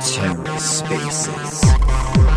TerraSpaces. Hello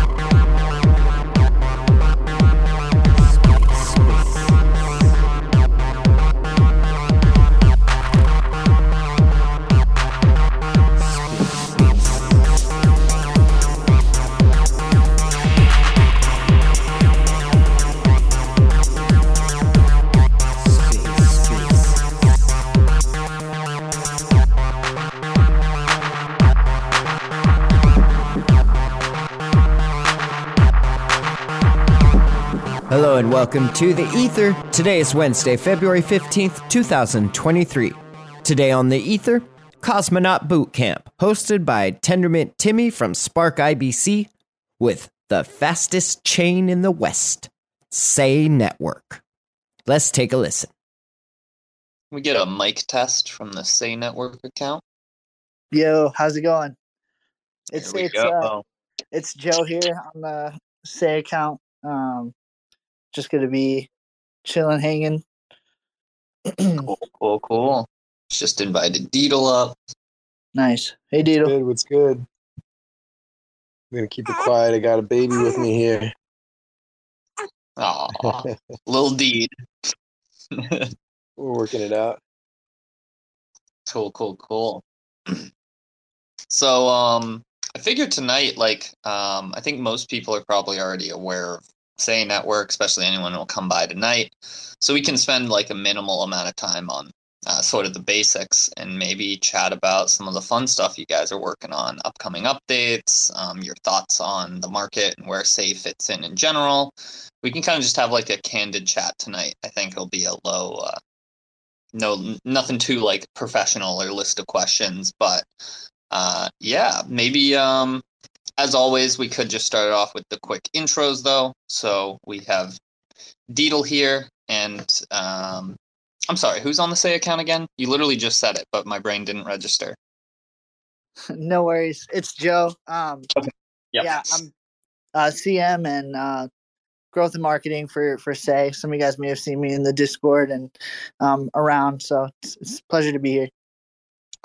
and welcome to the Ether. Today is Wednesday, February 15th, 2023. Today on the Ether, Cosmonaut Boot Camp, hosted by Tendermint Timmy from Spark IBC with the fastest chain in the West, Sei Network. Let's take a listen. we get a mic test from the Sei Network account? Yo, how's it going? It's it's go. uh, it's Joe here on the Sei account. Um, just gonna be chilling, hanging. cool, cool, cool. Just invited Deedle up. nice. Hey, Dido. Good, what's good? I'm gonna keep it quiet. I got a baby with me here. Aw, little Deed. We're working it out. cool, cool, cool. so, um, I figured tonight, like, um, I think most people are probably already aware of Sei Network, especially anyone who will come by tonight. So we can spend like a minimal amount of time on uh, sort of the basics and maybe chat about some of the fun stuff you guys are working on, upcoming updates, um, your thoughts on the market and where Sei fits in in general. We can kind of just have like a candid chat tonight. I think it'll be a low, uh, no, nothing too like professional or list of questions, but uh, yeah, maybe um, as always, we could just start it off with the quick intros, though. So we have Deedle here, and um, I'm sorry, who's on the Sei account again? You literally just said it, but my brain didn't register. no worries. It's Joe. Um, Yep. yeah, I'm uh, CM and uh, growth and marketing for for Sei. Some of you guys may have seen me in the Discord and um, around. So it's, it's a pleasure to be here.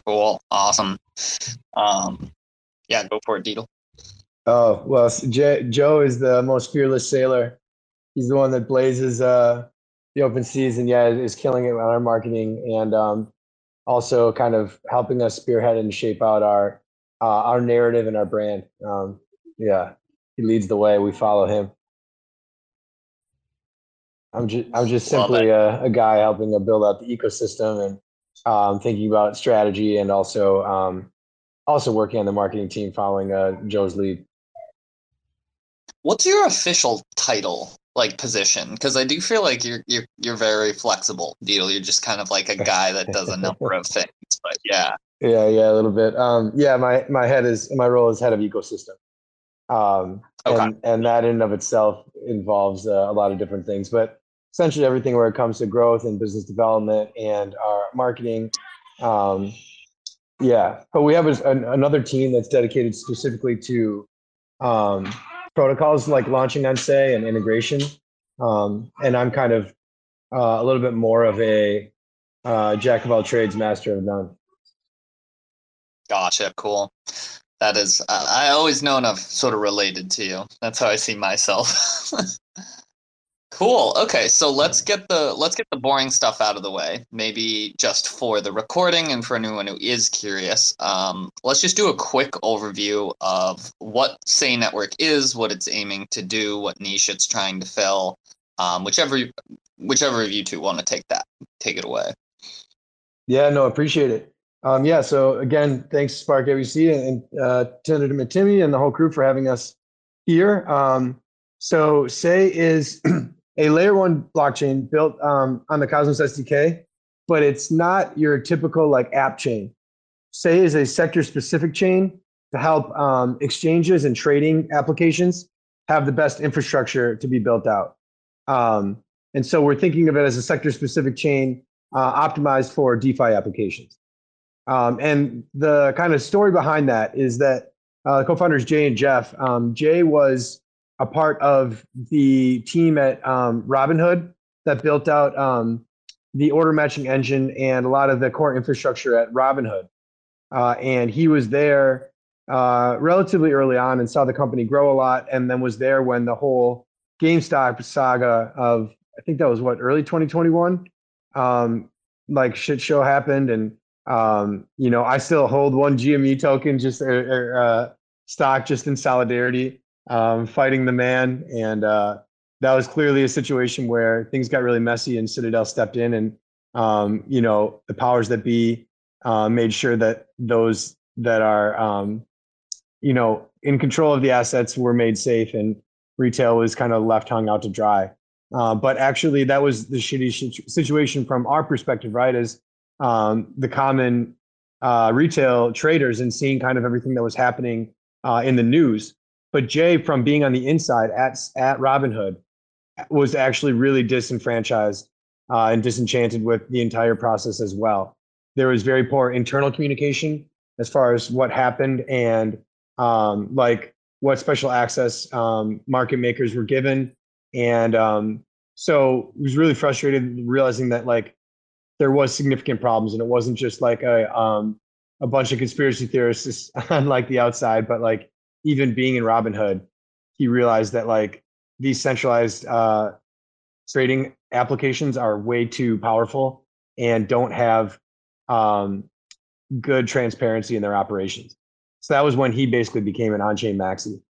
Cool, awesome. Um, yeah, go for it, Deedle. Oh well, J- Joe is the most fearless sailor. He's the one that blazes uh, the open seas, and yeah, is killing it on our marketing, and um, also kind of helping us spearhead and shape out our uh, our narrative and our brand. Um, yeah, he leads the way. We follow him. I'm just I'm just simply a, a guy helping to build out the ecosystem and um, thinking about strategy and also um, also working on the marketing team following uh, Joe's lead. What's your official title, like position? Because I do feel like you're you're you're very flexible, Deedle. You're just kind of like a guy that does a number of things. But yeah, Yeah, yeah, a little bit. Um, yeah, my my head is my role is head of ecosystem, um, Okay. and and that in and of itself involves uh, a lot of different things, but essentially everything where it comes to growth and business development and our marketing. Um, yeah, but we have a, an, another team that's dedicated specifically to um, protocols like launching on Sei and integration, um, and I'm kind of uh, a little bit more of a uh, jack of all trades, master of none. Gotcha. Cool. That is, uh, I always known I've sort of related to you. That's how I see myself. cool. Okay, so let's get the let's get the boring stuff out of the way. Maybe just for the recording and for anyone who is curious, um, let's just do a quick overview of what Sei Network is, what it's aiming to do, what niche it's trying to fill. Um, whichever whichever of you two want to take that, take it away. Yeah, no, appreciate it. Um, yeah, so again, thanks Spark IBC and uh, Tender Timmy and the whole crew for having us here. Um, so Sei is a layer one blockchain built um, on the Cosmos SDK, but it's not your typical like app chain. Sei is a sector specific chain to help um, exchanges and trading applications have the best infrastructure to be built out. Um, and so we're thinking of it as a sector specific chain uh, optimized for DeFi applications. Um, and the kind of story behind that is that uh, co-founders Jay and Jeff. Um, Jay was a part of the team at um, Robinhood that built out um, the order matching engine and a lot of the core infrastructure at Robinhood. Uh, and he was there uh, relatively early on and saw the company grow a lot, and then was there when the whole GameStop saga of I think that was what early 2021, um, like shit show happened, and um, you know I still hold one GME token, just uh, uh, stock, just in solidarity, um, fighting the man, and uh, that was clearly a situation where things got really messy, and Citadel stepped in, and um, you know the powers that be uh, made sure that those that are um, you know in control of the assets were made safe, and retail was kind of left hung out to dry. Uh, but actually, that was the shitty situation from our perspective, right? As um, the common uh, retail traders and seeing kind of everything that was happening uh, in the news. But Jay, from being on the inside at at Robinhood, was actually really disenfranchised uh, and disenchanted with the entire process as well. There was very poor internal communication as far as what happened and um, like what special access um, market makers were given and um, so it was really frustrated realizing that like there was significant problems and it wasn't just like a um, a bunch of conspiracy theorists on like the outside, but like even being in Robinhood, he realized that like these centralized uh, trading applications are way too powerful and don't have um, good transparency in their operations. So that was when he basically became an on-chain maxi,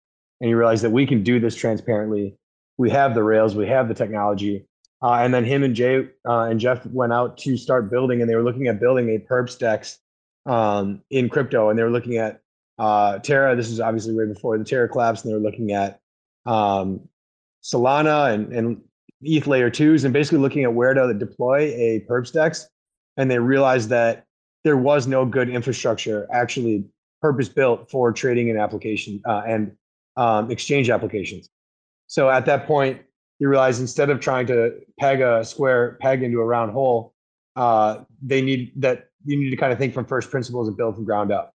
and he realized that we can do this transparently we have the rails, we have the technology. Uh, and then him and Jay uh, and Jeff went out to start building, and they were looking at building a perps dex um, in crypto, and they were looking at uh, Terra. This is obviously way before the Terra collapse, and they were looking at um, Solana and, and ETH layer twos, and basically looking at where to deploy a perps dex. And they realized that there was no good infrastructure actually purpose built for trading and application uh, and um, exchange applications. So at that point, you realize instead of trying to peg a square peg into a round hole, uh, they need that you need to kind of think from first principles and build from ground up.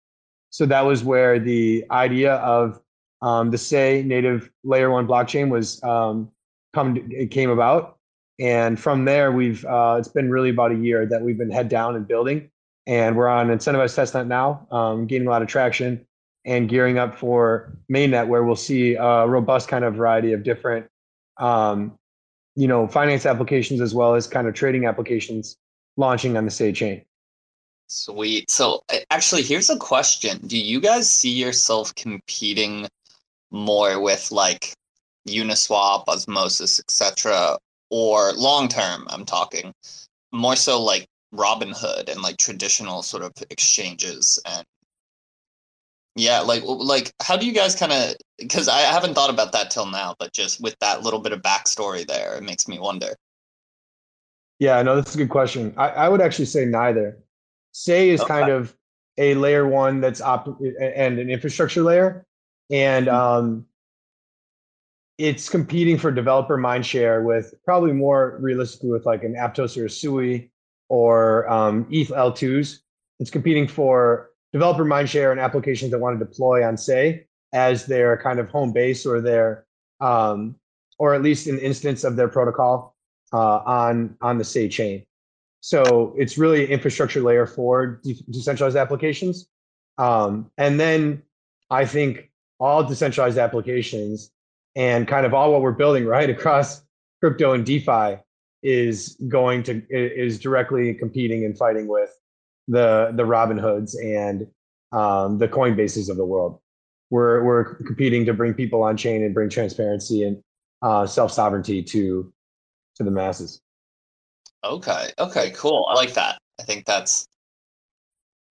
So that was where the idea of um, the Sei native layer one blockchain was um, come it came about, and from there we've uh, it's been really about a year that we've been head down and building, and we're on incentivized testnet now, um, gaining a lot of traction and gearing up for mainnet where we'll see a robust kind of variety of different um, you know finance applications as well as kind of trading applications launching on the Sei chain sweet so actually here's a question do you guys see yourself competing more with like uniswap osmosis etc or long term i'm talking more so like robinhood and like traditional sort of exchanges and yeah, like like how do you guys kind of because I haven't thought about that till now, but just with that little bit of backstory there, it makes me wonder. Yeah, no, that's a good question. I, I would actually say neither. Sei is okay. kind of a layer one that's op and an infrastructure layer, and mm-hmm. um, it's competing for developer mindshare with probably more realistically with like an Aptos or a Sui or um, ETH L2s. It's competing for developer mindshare and applications that want to deploy on Sei as their kind of home base or their um, or at least an instance of their protocol uh, on on the Sei chain. So it's really infrastructure layer for de- decentralized applications. Um, and then I think all decentralized applications and kind of all what we're building right across crypto and DeFi is going to is directly competing and fighting with the the Robinhoods and um, the Coinbases of the world. We're we're competing to bring people on chain and bring transparency and uh, self sovereignty to to the masses. Okay. Okay. Cool. I like that. I think that's.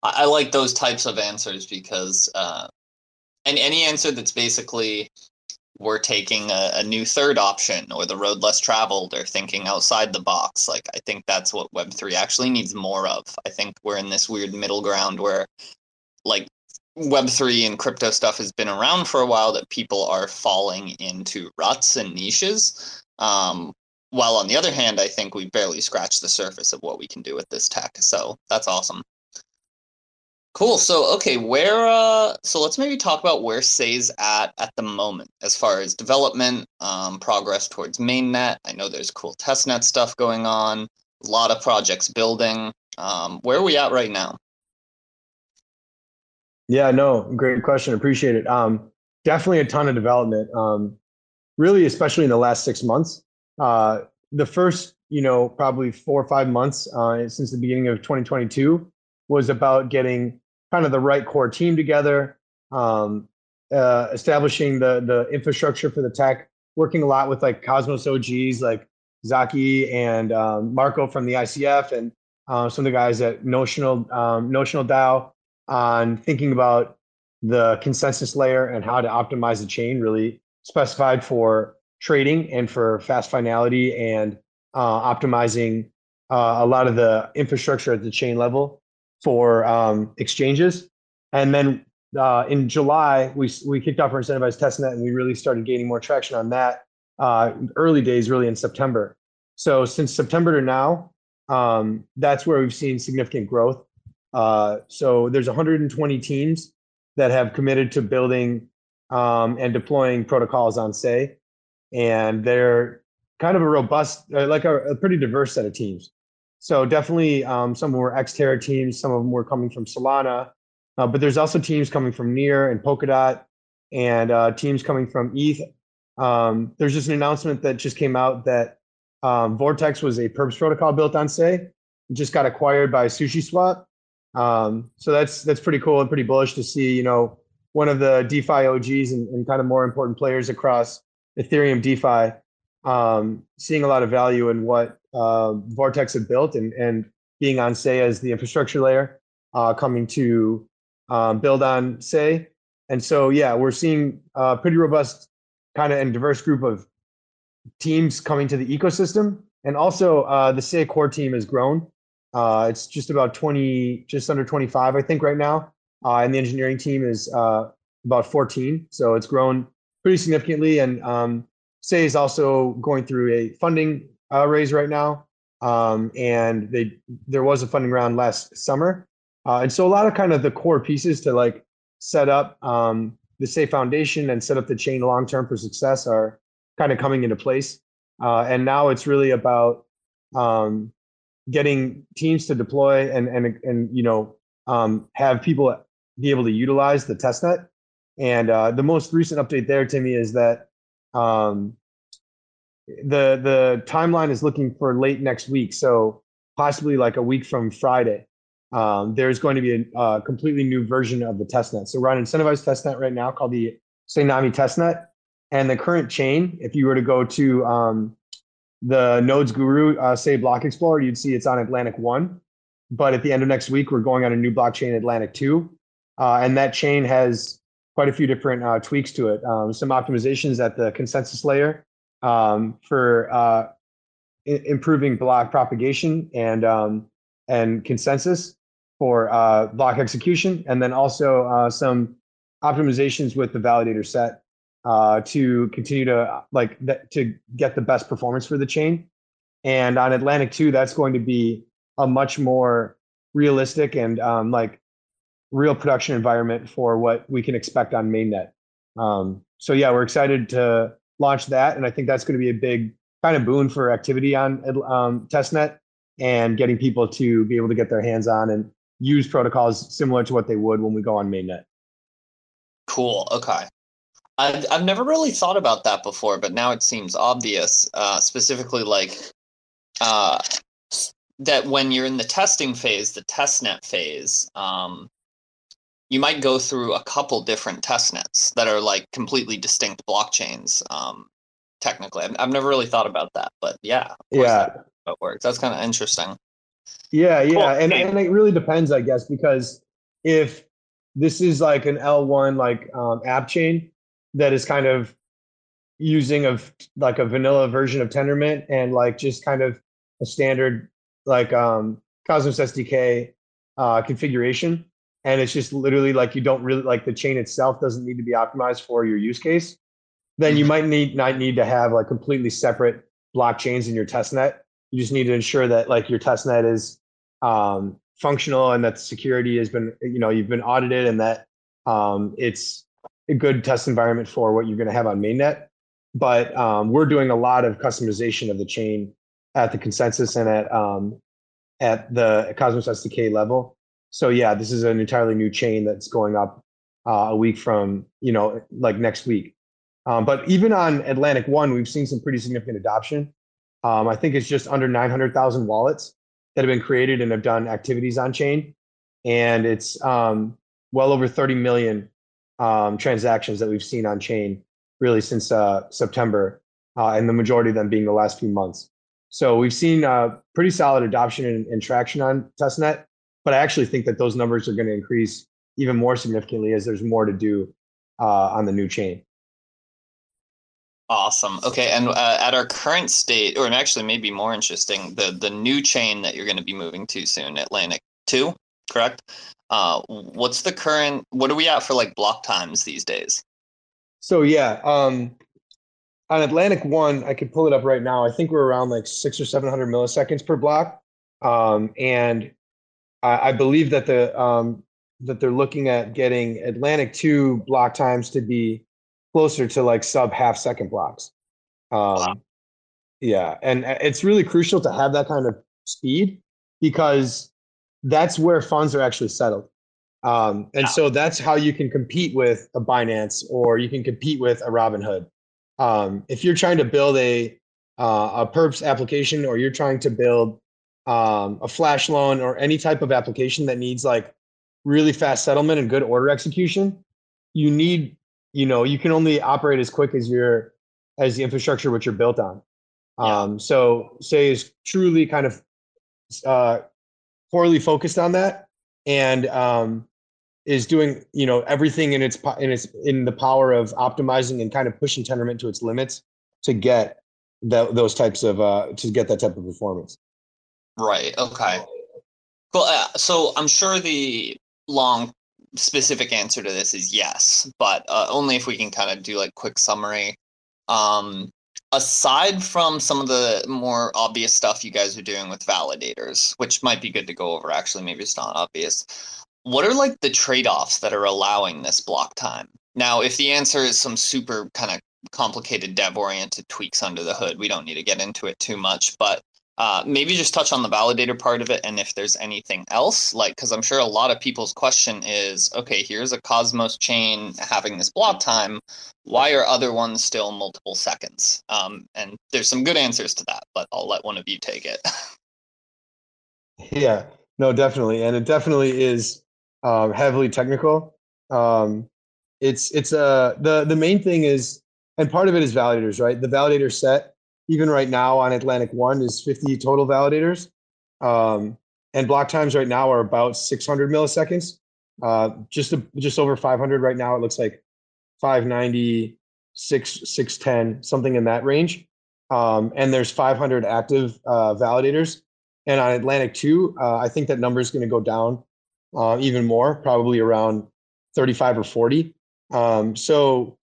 I, I like those types of answers because, uh, and any answer that's basically we're taking a, a, new third option or the road less traveled or thinking outside the box. Like I think that's what Web3 actually needs more of. I think we're in this weird middle ground where like Web3 and crypto stuff has been around for a while that people are falling into ruts and niches. Um, while on the other hand, I think we barely scratched the surface of what we can do with this tech. So that's awesome. Cool. So okay, where uh so let's maybe talk about where Sei's at at the moment as far as development, um, progress towards mainnet. I know there's cool testnet stuff going on. a lot of projects building. Um, where are we at right now? Yeah, no, great question. Appreciate it. Um, definitely a ton of development. Um, really, especially in the last six months. Uh, the first, you know, probably four or five months uh, since the beginning of 2022 was about getting kind of the right core team together, um, uh, establishing the the infrastructure for the tech, working a lot with like Cosmos OGs like Zaki and um, Marco from the ICF and uh, some of the guys at Notional um, Notional DAO on thinking about the consensus layer and how to optimize the chain, really specified for trading and for fast finality and uh, optimizing uh, a lot of the infrastructure at the chain level for um, exchanges. And then uh, in July, we, we kicked off our incentivized testnet and we really started gaining more traction on that uh, early days, really in September. So since September to now, um, that's where we've seen significant growth. Uh, so there's 120 teams that have committed to building um, and deploying protocols on Sei, and they're kind of a robust, uh, like a, a, pretty diverse set of teams. So definitely, um, some were ex-Terra teams, some of them were coming from Solana, uh, but there's also teams coming from Near and Polkadot, and uh, teams coming from ETH. Um, there's just an announcement that just came out that um, Vortex was a Perps protocol built on Sei. It just got acquired by SushiSwap. Um, so that's that's pretty cool and pretty bullish to see. You know, one of the DeFi OGs and, and kind of more important players across Ethereum DeFi, um, seeing a lot of value in what uh, Vortex had built and and being on Sei as the infrastructure layer, uh, coming to um, build on Sei. And so yeah, we're seeing a pretty robust kind of and diverse group of teams coming to the ecosystem. And also uh, the Sei core team has grown. Uh, it's just about 20, just under 25, I think, right now. Uh, and the engineering team is uh, about 14. So it's grown pretty significantly. And um, Sei is also going through a funding uh, raise right now. Um, and they there was a funding round last summer. Uh, and so a lot of kind of the core pieces to like set up um, the Sei Foundation and set up the chain long term for success are kind of coming into place. Uh, and now it's really about um, getting teams to deploy and and and you know um, have people be able to utilize the testnet. And uh, the most recent update there, Timmy, is that um, the the timeline is looking for late next week, so possibly like a week from Friday. Um, there's going to be a, a, completely new version of the testnet. So we're on incentivized testnet right now called the Seinami testnet, and the current chain. If you were to go to um, the Nodes Guru uh, Sei Block Explorer, you'd see it's on Atlantic One. But at the end of next week, we're going on a new blockchain, Atlantic Two, uh, and that chain has quite a few different uh, tweaks to it. Um, some optimizations at the consensus layer um, for uh, I- improving block propagation and um, and consensus for uh, block execution, and then also uh, some optimizations with the validator set uh, to continue to like th- to get the best performance for the chain. And on Atlantic 2, that's going to be a much more realistic and um, like real production environment for what we can expect on mainnet. Um, so yeah, we're excited to launch that, and I think that's going to be a big kind of boon for activity on um, testnet and getting people to be able to get their hands on and use protocols similar to what they would when we go on mainnet. Cool. Okay. I've, I've never really thought about that before, but now it seems obvious. Uh, specifically, like uh, that when you're in the testing phase, the testnet phase, um, you might go through a couple different testnets that are like completely distinct blockchains. Um, technically, I've, I've never really thought about that, but yeah, yeah, that, that works. That's kind of interesting. Yeah, yeah, cool. and and it really depends, I guess, because if this is like an L1 like um, app chain, that is kind of using of like a vanilla version of Tendermint and like just kind of a standard like um, Cosmos SDK uh, configuration. And it's just literally like you don't really like the chain itself doesn't need to be optimized for your use case. Then you mm-hmm. might need not need to have like completely separate blockchains in your test net. You just need to ensure that like your test net is um, functional and that security has been you know you've been audited and that um, it's a good test environment for what you're going to have on mainnet. But um, we're doing a lot of customization of the chain at the consensus and at um, at the Cosmos SDK level. So yeah, this is an entirely new chain that's going up uh, a week from you know like next week. Um, but even on Atlantic One, we've seen some pretty significant adoption. Um, I think it's just under 900,000 wallets that have been created and have done activities on chain, and it's um, well over 30 million um, transactions that we've seen on chain really since uh, September, uh, and the majority of them being the last few months. So we've seen uh, pretty solid adoption and, and, traction on testnet, but I actually think that those numbers are going to increase even more significantly as there's more to do uh, on the new chain. Awesome. Okay, and uh, at our current state, or actually maybe more interesting, the the new chain that you're going to be moving to soon, Atlantic Two, correct? Uh, what's the current? What are we at for like block times these days? So yeah, um, on Atlantic One, I could pull it up right now. I think we're around like six or seven hundred milliseconds per block, um, and I, I, believe that the um, that they're looking at getting Atlantic Two block times to be closer to like sub half second blocks. Um, wow. Yeah, and uh, it's really crucial to have that kind of speed because that's where funds are actually settled. Um, and so that's how you can compete with a Binance or you can compete with a Robinhood. Um, if you're trying to build a uh, a perps application or you're trying to build um, a flash loan or any type of application that needs like really fast settlement and good order execution, you need you know you can only operate as quick as your as the infrastructure which you're built on. Yeah. Um, so Sei is truly kind of uh, poorly focused on that and um, is doing you know everything in its in its in the power of optimizing and kind of pushing Tendermint to its limits to get that, those types of uh, to get that type of performance. Right. Okay. Well, uh, so I'm sure the long specific answer to this is yes, but uh, only if we can kind of do like quick summary. Um, aside from some of the more obvious stuff you guys are doing with validators, which might be good to go over, actually, maybe it's not obvious. What are like the trade offs that are allowing this block time? Now, if the answer is some super kind of complicated dev oriented tweaks under the hood, we don't need to get into it too much, but uh, maybe just touch on the validator part of it and if there's anything else like because i'm sure a lot of people's question is okay here's a cosmos chain having this block time. Why are other ones still multiple seconds? Um, and there's some good answers to that but i'll let one of you take it. Yeah no definitely and it definitely is um, heavily technical. Um, it's it's uh the the main thing is and part of it is validators right? The validator set even right now on Atlantic One is 50 total validators. Um, and block times right now are about 600 milliseconds. Uh, just a, just over 500 right now. It looks like 590, 6, 610, something in that range. Um, and there's 500 active uh, validators. And on Atlantic 2, uh, I think that number is going to go down uh, even more, probably around 35 or 40. Um, so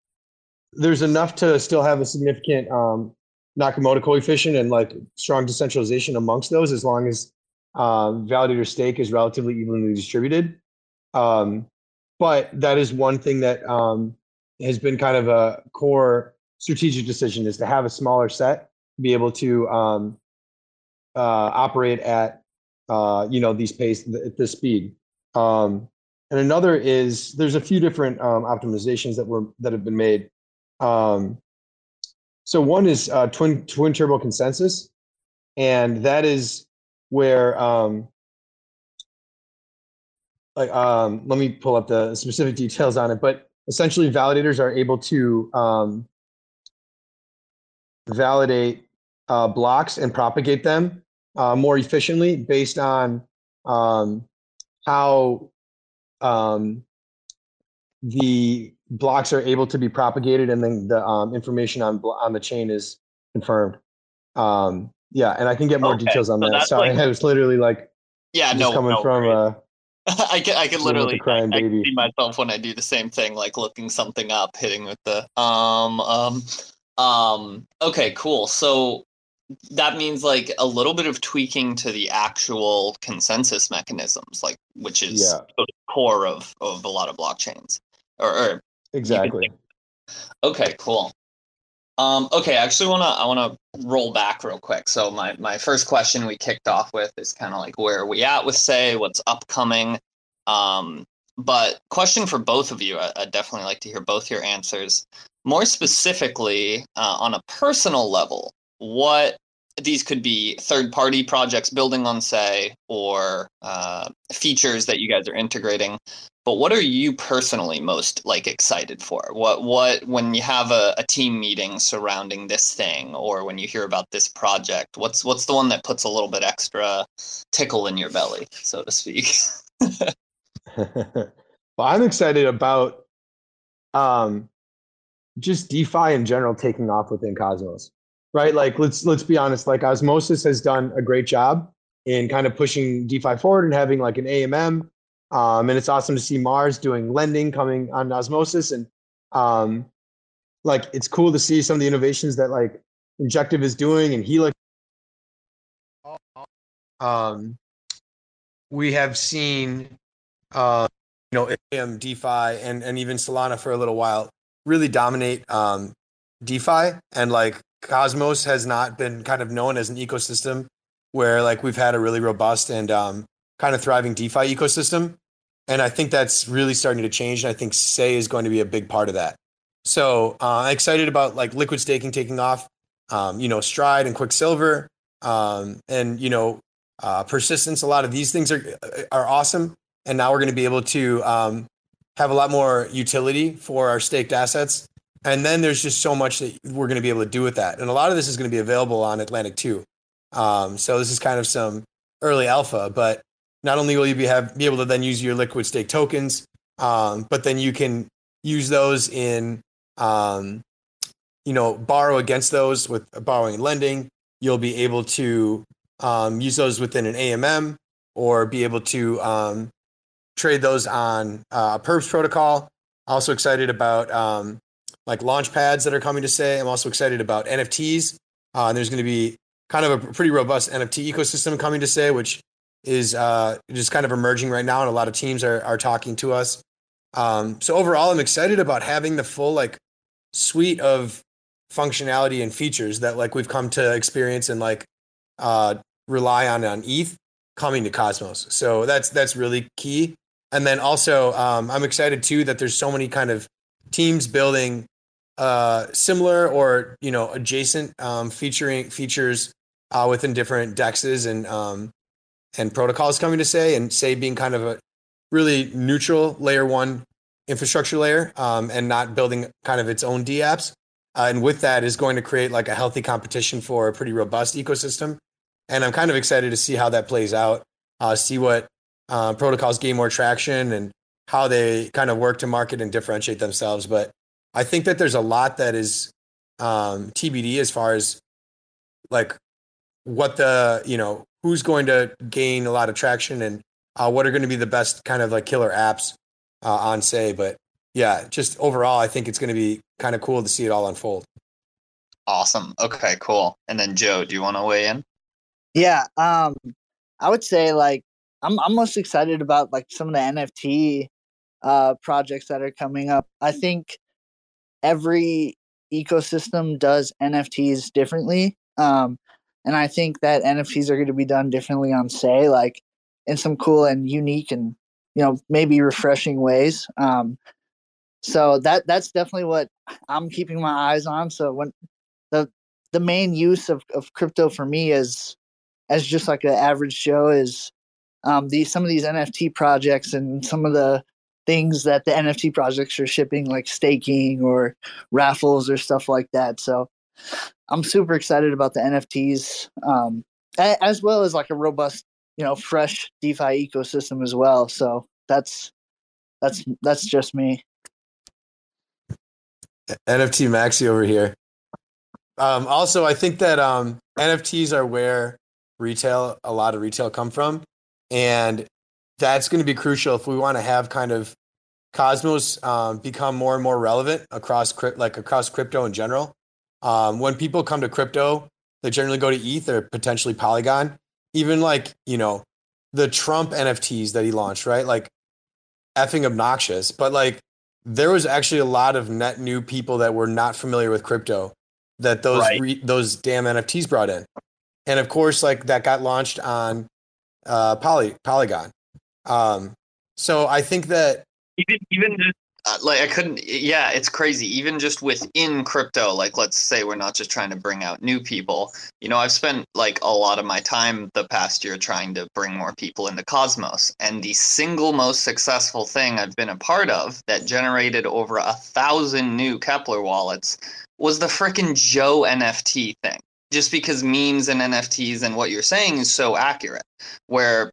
there's enough to still have a significant um, Nakamoto coefficient and like strong decentralization amongst those, as long as um, validator stake is relatively evenly distributed. Um, but that is one thing that um, has been kind of a core strategic decision is to have a smaller set, be able to um, uh, operate at uh, you know these pace at this speed. Um, and another is there's a few different um, optimizations that were that have been made. Um, so one is uh, twin twin turbo consensus, and that is where um, like um, let me pull up the specific details on it. But essentially, validators are able to um, validate uh, blocks and propagate them uh, more efficiently based on um, how um, the blocks are able to be propagated and then the um, information on on the chain is confirmed. Um, yeah, and I can get more okay. details on so that. Sorry, like, I was literally like, yeah, no, coming no, from. Uh, I can I can literally crying I, I can see myself when I do the same thing, like looking something up, hitting with the um um um. Okay, cool. So that means like a little bit of tweaking to the actual consensus mechanisms, like which is yeah. the core of of a lot of blockchains or, or Exactly. Okay, cool. Um, okay, I actually wanna I wanna roll back real quick. So my my first question we kicked off with is kind of like where are we at with Sei what's upcoming. Um, but question for both of you, I, would definitely like to hear both your answers. More specifically, uh, on a personal level, what these could be third party projects building on Sei or uh, features that you guys are integrating. But what are you personally most like excited for? What what when you have a, a team meeting surrounding this thing or when you hear about this project what's what's the one that puts a little bit extra tickle in your belly so to speak? Well i'm excited about um just defi in general taking off within cosmos right like let's let's be honest like osmosis has done a great job in kind of pushing defi forward and having like an amm um, and it's awesome to see Mars doing lending coming on Osmosis. And um, like, it's cool to see some of the innovations that like Injective is doing and Helix. Um, we have seen, uh, you know, AM, DeFi, and, and even Solana for a little while really dominate um, DeFi. And like Cosmos has not been kind of known as an ecosystem where like we've had a really robust and um, kind of thriving DeFi ecosystem. And I think that's really starting to change. And I think Sei is going to be a big part of that. So uh, I'm excited about like liquid staking taking off, um, you know, Stride and Quicksilver, um, and you know, uh, persistence. A lot of these things are are awesome, and now we're going to be able to um, have a lot more utility for our staked assets. And then there's just so much that we're going to be able to do with that, and a lot of this is going to be available on Atlantic Two. Um, so this is kind of some early alpha, but not only will you be have be able to then use your liquid stake tokens, um, but then you can use those in um, you know borrow against those with borrowing and lending. You'll be able to um, use those within an AMM or be able to um, trade those on uh, Perps protocol. Also excited about um, like launch pads that are coming to Sei. I'm also excited about NFTs. Uh, and there's going to be kind of a pretty robust NFT ecosystem coming to Sei, which is uh, just kind of emerging right now, and a lot of teams are are talking to us. Um, so overall, I'm excited about having the full like suite of functionality and features that like we've come to experience and like uh, rely on on ETH coming to Cosmos. So that's that's really key. And then also, um, I'm excited too that there's so many kind of teams building uh, similar or you know adjacent um, featuring features uh, within different dexes and um, and protocols coming to Sei and Sei being kind of a really neutral layer one infrastructure layer um, and not building kind of its own dApps. Uh, and with that is going to create like a healthy competition for a pretty robust ecosystem. And I'm kind of excited to see how that plays out, uh, see what uh, protocols gain more traction and how they kind of work to market and differentiate themselves. But I think that there's a lot that is um, TBD as far as like what the you know who's going to gain a lot of traction and uh, what are going to be the best kind of like killer apps uh, on Sei. but yeah just overall i think it's going to be kind of cool to see it all unfold. Awesome. Okay cool. And then joe do you want to weigh in? Yeah um i would say like i'm, I'm most excited about like some of the nft uh projects that are coming up. I think every ecosystem does nfts differently um and I think that NFTs are going to be done differently on Sei, like in some cool and unique and you know maybe refreshing ways. Um, so that that's definitely what I'm keeping my eyes on. So when the the main use of, of crypto for me is as just like an average Joe is um, these some of these NFT projects and some of the things that the NFT projects are shipping, like staking or raffles or stuff like that. So I'm super excited about the NFTs, um, as well as like a robust, you know, fresh DeFi ecosystem as well. So that's that's that's just me. NFT Maxi over here. Um, also, I think that um, NFTs are where retail, a lot of retail, come from, and that's going to be crucial if we want to have kind of Cosmos um, become more and more relevant across like across crypto in general. Um, when people come to crypto, they generally go to ETH or potentially Polygon. Even like, you know, the Trump NFTs that he launched, right? Like effing obnoxious. But like there was actually a lot of net new people that were not familiar with crypto that those Right. re, those damn NFTs brought in, and of course, like that got launched on uh, Poly Polygon. Um, so I think that even even just uh, like I couldn't. Yeah, it's crazy. Even just within crypto, like let's say we're not just trying to bring out new people. You know, I've spent like a lot of my time the past year trying to bring more people into Cosmos, and the single most successful thing I've been a part of that generated over a thousand new Keplr wallets was the frickin' Joe NFT thing. Just because memes and NFTs and what you're saying is so accurate, where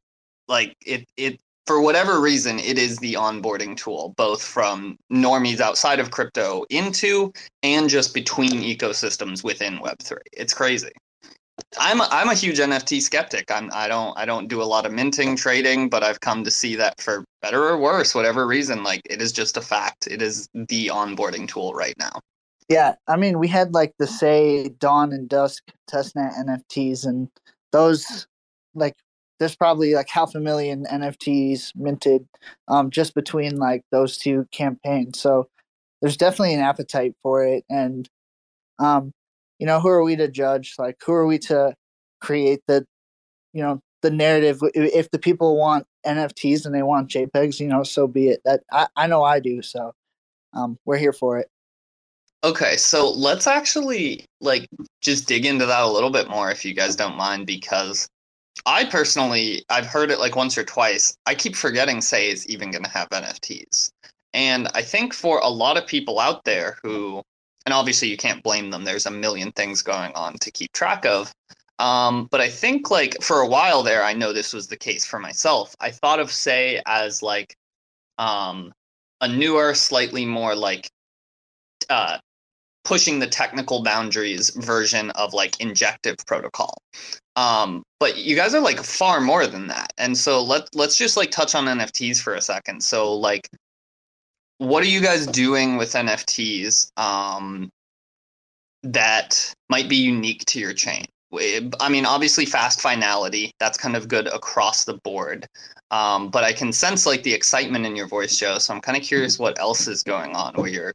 like it it for whatever reason, it is the onboarding tool, both from normies outside of crypto into and just between ecosystems within Web3. It's crazy. I'm a, I'm a huge NFT skeptic. I'm I don't I don't do a lot of minting trading, but I've come to see that for better or worse, whatever reason, like it is just a fact. It is the onboarding tool right now. Yeah, I mean, we had like the Sei dawn and dusk testnet NFTs, and those like there's probably like half a million NFTs minted um, just between like those two campaigns. So there's definitely an appetite for it, and um, you know, who are we to judge? Like, who are we to create the, you know, the narrative? If the people want NFTs and they want JPEGs, you know, so be it. That I, I know I do. So um, we're here for it. Okay, so let's actually like just dig into that a little bit more if you guys don't mind because I personally I've heard it like once or twice. I keep forgetting Sei is even going to have NFTs. And I think for a lot of people out there who and obviously you can't blame them. There's a million things going on to keep track of. Um, but I think like for a while there, I know this was the case for myself. I thought of Sei as like um, a newer, slightly more like uh, pushing the technical boundaries version of like injective protocol. Um, but you guys are like far more than that. And so let let's just like touch on NFTs for a second. So like what are you guys doing with NFTs um, that might be unique to your chain? I mean, obviously, fast finality, that's kind of good across the board. Um, but I can sense like the excitement in your voice, Joe. So I'm kind of curious what else is going on where you're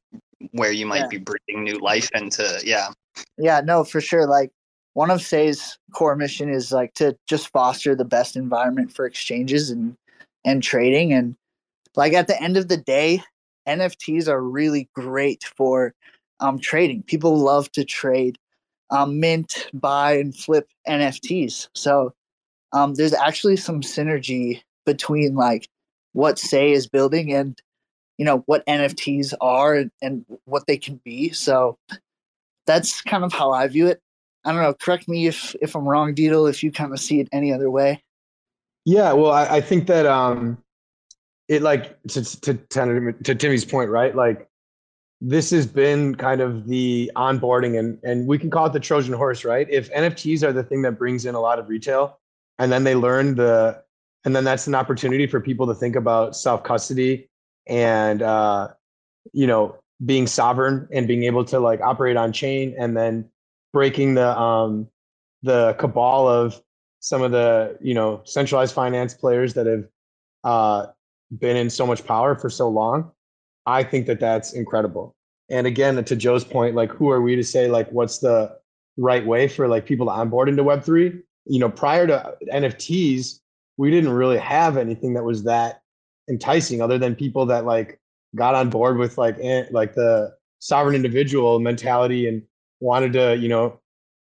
where you might Yeah. be breathing new life into yeah. Yeah, no, for sure. Like one of Sei's core mission is like to just foster the best environment for exchanges and and trading. And like at the end of the day, NFTs are really great for um, trading. People love to trade, um, mint, buy, and flip NFTs. So um, there's actually some synergy between like what Sei is building and you know what NFTs are and, and what they can be. So that's kind of how I view it. I don't know. Correct me if if I'm wrong, Deedle. If you kind of see it any other way. Yeah, well, I, I think that um, it like to to to Timmy's point, right? Like this has been kind of the onboarding, and and we can call it the Trojan horse, right? If NFTs are the thing that brings in a lot of retail, and then they learn the, and then that's an opportunity for people to think about self custody and uh, you know being sovereign and being able to like operate on chain, and then breaking the um the cabal of some of the you know centralized finance players that have uh, been in so much power for so long. I think that that's incredible. And again to joe's point like who are we to say like what's the right way for like people to onboard into web3 you know prior to nfts we didn't really have anything that was that enticing other than people that like got on board with like eh, like the sovereign individual mentality and wanted to you know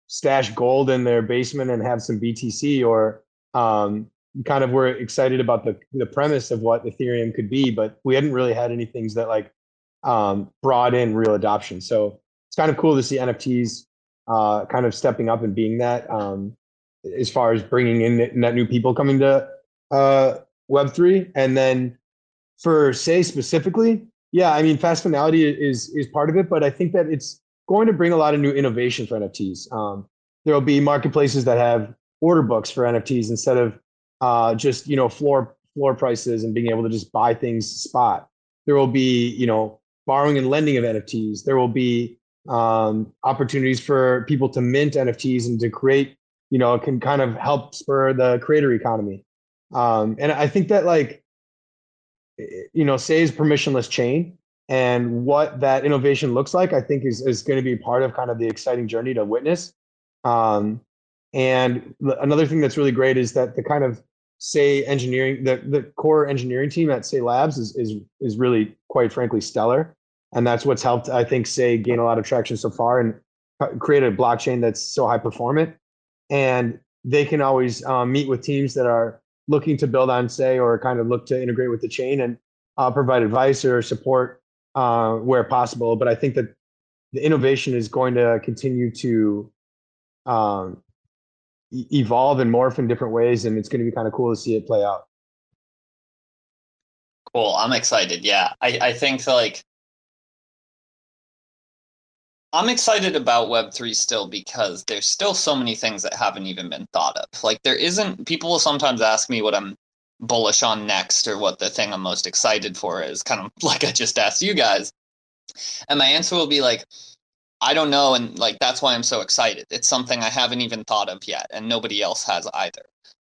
stash gold in their basement and have some BTC or um, kind of were excited about the the premise of what Ethereum could be, but we hadn't really had any things that like um, brought in real adoption. So it's kind of cool to see NFTs uh, kind of stepping up and being that um, as far as bringing in net new people coming to uh, Web three, and then for Sei specifically, yeah, I mean fast finality is is part of it, but I think that it's going to bring a lot of new innovation for NFTs. Um, there will be marketplaces that have order books for NFTs instead of uh, just you know floor floor prices and being able to just buy things spot. There will be you know borrowing and lending of NFTs. There will be um, opportunities for people to mint NFTs and to create you know can kind of help spur the creator economy. Um, and I think that like you know Sei is permissionless chain And what that innovation looks like, I think, is, is going to be part of kind of the exciting journey to witness. Um, and another thing that's really great is that the kind of Sei engineering, the, the core engineering team at Sei Labs is, is, is really, quite frankly, stellar. And that's what's helped, I think, Sei gain a lot of traction so far and create a blockchain that's so high performant. And they can always um, meet with teams that are looking to build on Sei or kind of look to integrate with the chain and uh, provide advice or support uh, where possible. But I think that the innovation is going to continue to um, evolve and morph in different ways, and it's going to be kind of cool to see it play out. Cool. I'm excited. Yeah, I, I think like I'm excited about Web3 still because there's still so many things that haven't even been thought of. Like, there isn't, people will sometimes ask me what I'm bullish on next or what the thing I'm most excited for is, kind of like I just asked you guys. And my answer will be like, I don't know. And like, that's why I'm so excited. It's something I haven't even thought of yet, and nobody else has either.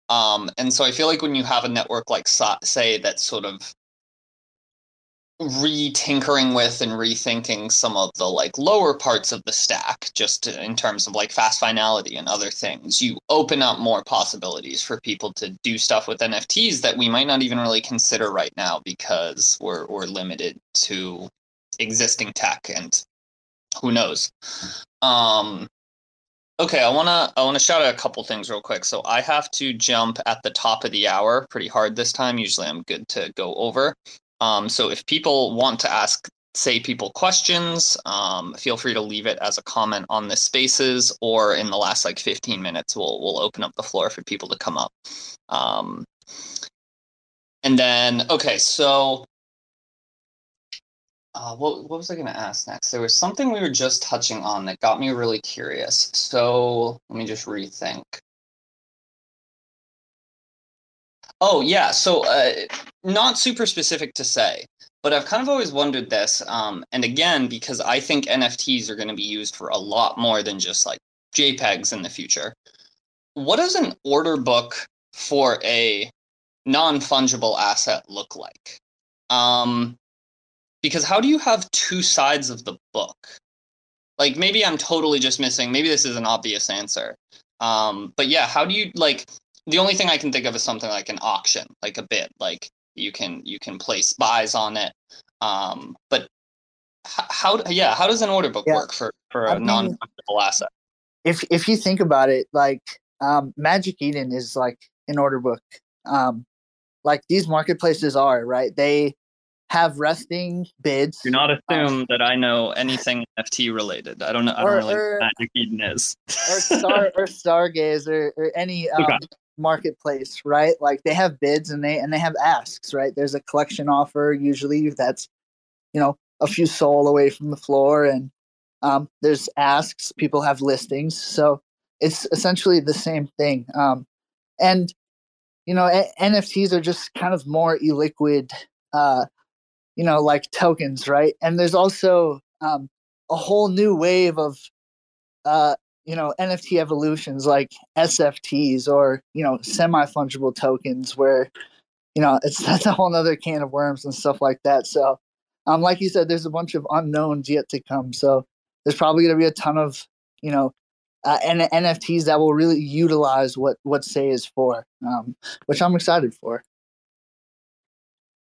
Um, and so I feel like when you have a network like Sei that's sort of re-tinkering with and rethinking some of the like lower parts of the stack just in terms of like fast finality and other things. You open up more possibilities for people to do stuff with nfts that we might not even really consider right now because we're we're limited to existing tech and who knows. Um okay i want to i want to shout out a couple things real quick. So i have to jump at the top of the hour pretty hard this time. Usually i'm good to go over um, so if people want to ask, Sei, people questions, um, feel free to leave it as a comment on the spaces, or in the last like 15 minutes, we'll we'll open up the floor for people to come up. Um, and then, okay, so uh, what what was I going to ask next? There was something we were just touching on that got me really curious. So let me just rethink. Oh yeah, so uh, not super specific to Sei, but I've kind of always wondered this. Um, and again, because I think NFTs are going to be used for a lot more than just like JPEGs in the future. What does an order book for a non fungible asset look like? Um, because how do you have two sides of the book? Like maybe I'm totally just missing. Maybe this is an obvious answer. Um, but yeah, how do you like? The only thing I can think of is something like an auction, like a bid. Like you can you can place buys on it. Um, but how yeah, how does an order book yeah. work for for a non fungible asset? If if you think about it, like um, Magic Eden is like an order book. Um, like these marketplaces are right. They have resting bids. Do not assume um, that I know anything NFT related. I don't know. I don't or, really know what Magic Eden is. or Star or Stargaze or, or any um, okay marketplace, right? Like they have bids and they and they have asks, right? There's a collection offer usually that's you know a few soul away from the floor, and um, there's asks. People have listings, so it's essentially the same thing. Um, and you know, a- NFTs are just kind of more illiquid, uh, you know, like tokens, right? And there's also um, a whole new wave of uh, you know nft evolutions like sfts or you know semi fungible tokens where you know it's that's a whole other can of worms and stuff like that. So um like you said there's a bunch of unknowns yet to come. So there's probably going to be a ton of you know uh, N- nfts that will really utilize what what Sei is for um which i'm excited for.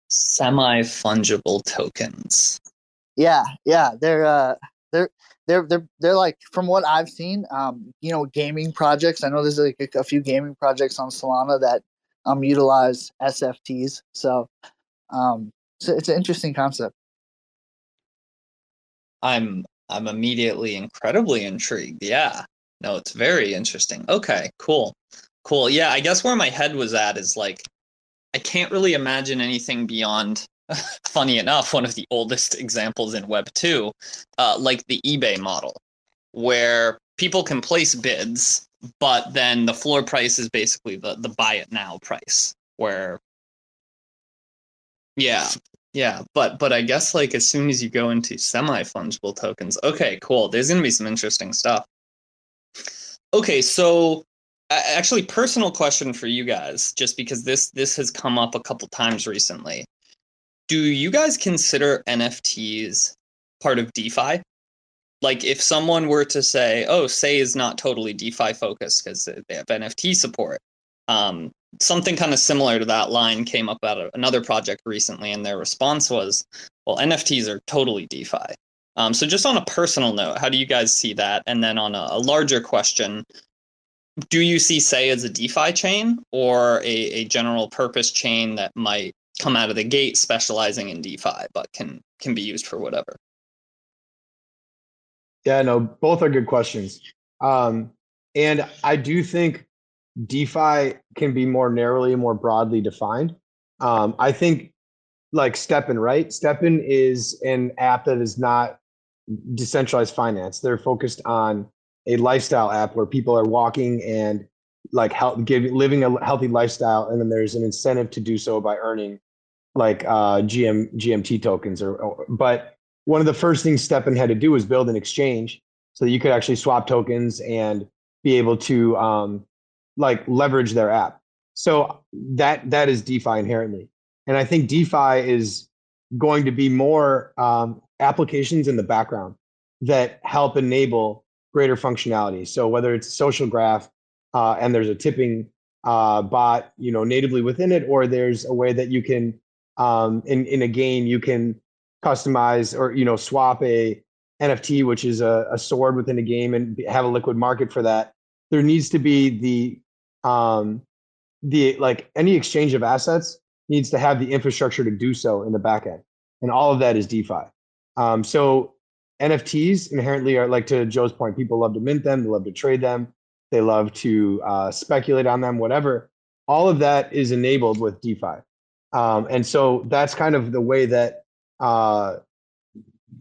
Semi fungible tokens. Yeah yeah they're uh they're they're they're they're like from what I've seen, um, you know, gaming projects. I know there's like a, a few gaming projects on Solana that um utilize SFTs. So, um, so it's an interesting concept. I'm I'm immediately incredibly intrigued. Yeah. No, it's very interesting. Okay, cool. Cool. Yeah, I guess where my head was at is like I can't really imagine anything beyond funny enough, one of the oldest examples in Web 2, uh, like the eBay model, where people can place bids, but then the floor price is basically the, the buy it now price, where, yeah. Yeah, but but I guess like as soon as you go into semi fungible tokens, okay, cool. There's gonna be some interesting stuff. Okay, so actually personal question for you guys just because this this has come up a couple times recently do you guys consider NFTs part of DeFi? Like, if someone were to say, "Oh, Sei is not totally DeFi focused because they have NFT support," um, something kind of similar to that line came up at another project recently, and their response was, "Well, NFTs are totally DeFi." Um, so, just on a personal note, how do you guys see that? And then on a, a larger question, do you see Sei as a DeFi chain or a, a general purpose chain that might come out of the gate specializing in DeFi, but can can be used for whatever? Yeah, no, both are good questions. Um, and I do think DeFi can be more narrowly more broadly defined. Um, I think like STEPN, right? STEPN is an app that is not decentralized finance. They're focused on a lifestyle app where people are walking and like help give living a healthy lifestyle, and then there's an incentive to do so by earning like uh, GM GMT tokens. Or, or but one of the first things STEPN had to do was build an exchange so that you could actually swap tokens and be able to um, like leverage their app. So that that is DeFi inherently, and I think DeFi is going to be more um, applications in the background that help enable greater functionality. So whether it's social graph uh, and there's a tipping uh, bot, you know, natively within it, or there's a way that you can um, in in a game you can customize or you know swap a NFT, which is a, a sword within a game, and have a liquid market for that. There needs to be the um, the like any exchange of assets needs to have the infrastructure to do so in the back end, and all of that is DeFi. Um, so NFTs inherently are like to Joe's point, people love to mint them, they love to trade them, they love to uh, speculate on them, whatever. All of that is enabled with DeFi. Um, and so that's kind of the way that uh,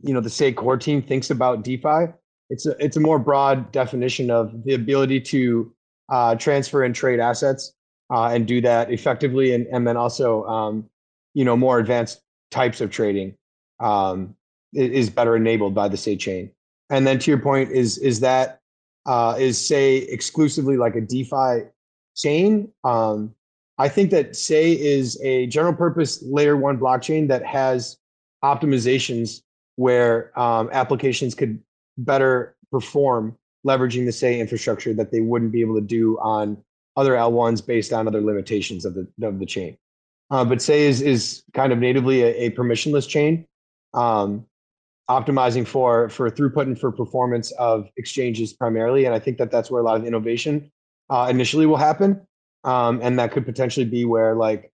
you know the Sei core team thinks about DeFi. It's a it's a more broad definition of the ability to uh, transfer and trade assets uh, and do that effectively, and and then also um, you know more advanced types of trading um, is better enabled by the Sei chain. And then to your point, is is that uh, is Sei exclusively like a DeFi chain? Um, I think that Sei is a general purpose layer one blockchain that has optimizations where um, applications could better perform leveraging the Sei infrastructure that they wouldn't be able to do on other L1s based on other limitations of the of the chain. Uh, but Sei is is kind of natively a, a permissionless chain, um, optimizing for for throughput and for performance of exchanges primarily. And I think that that's where a lot of innovation uh, initially will happen um, and that could potentially be where like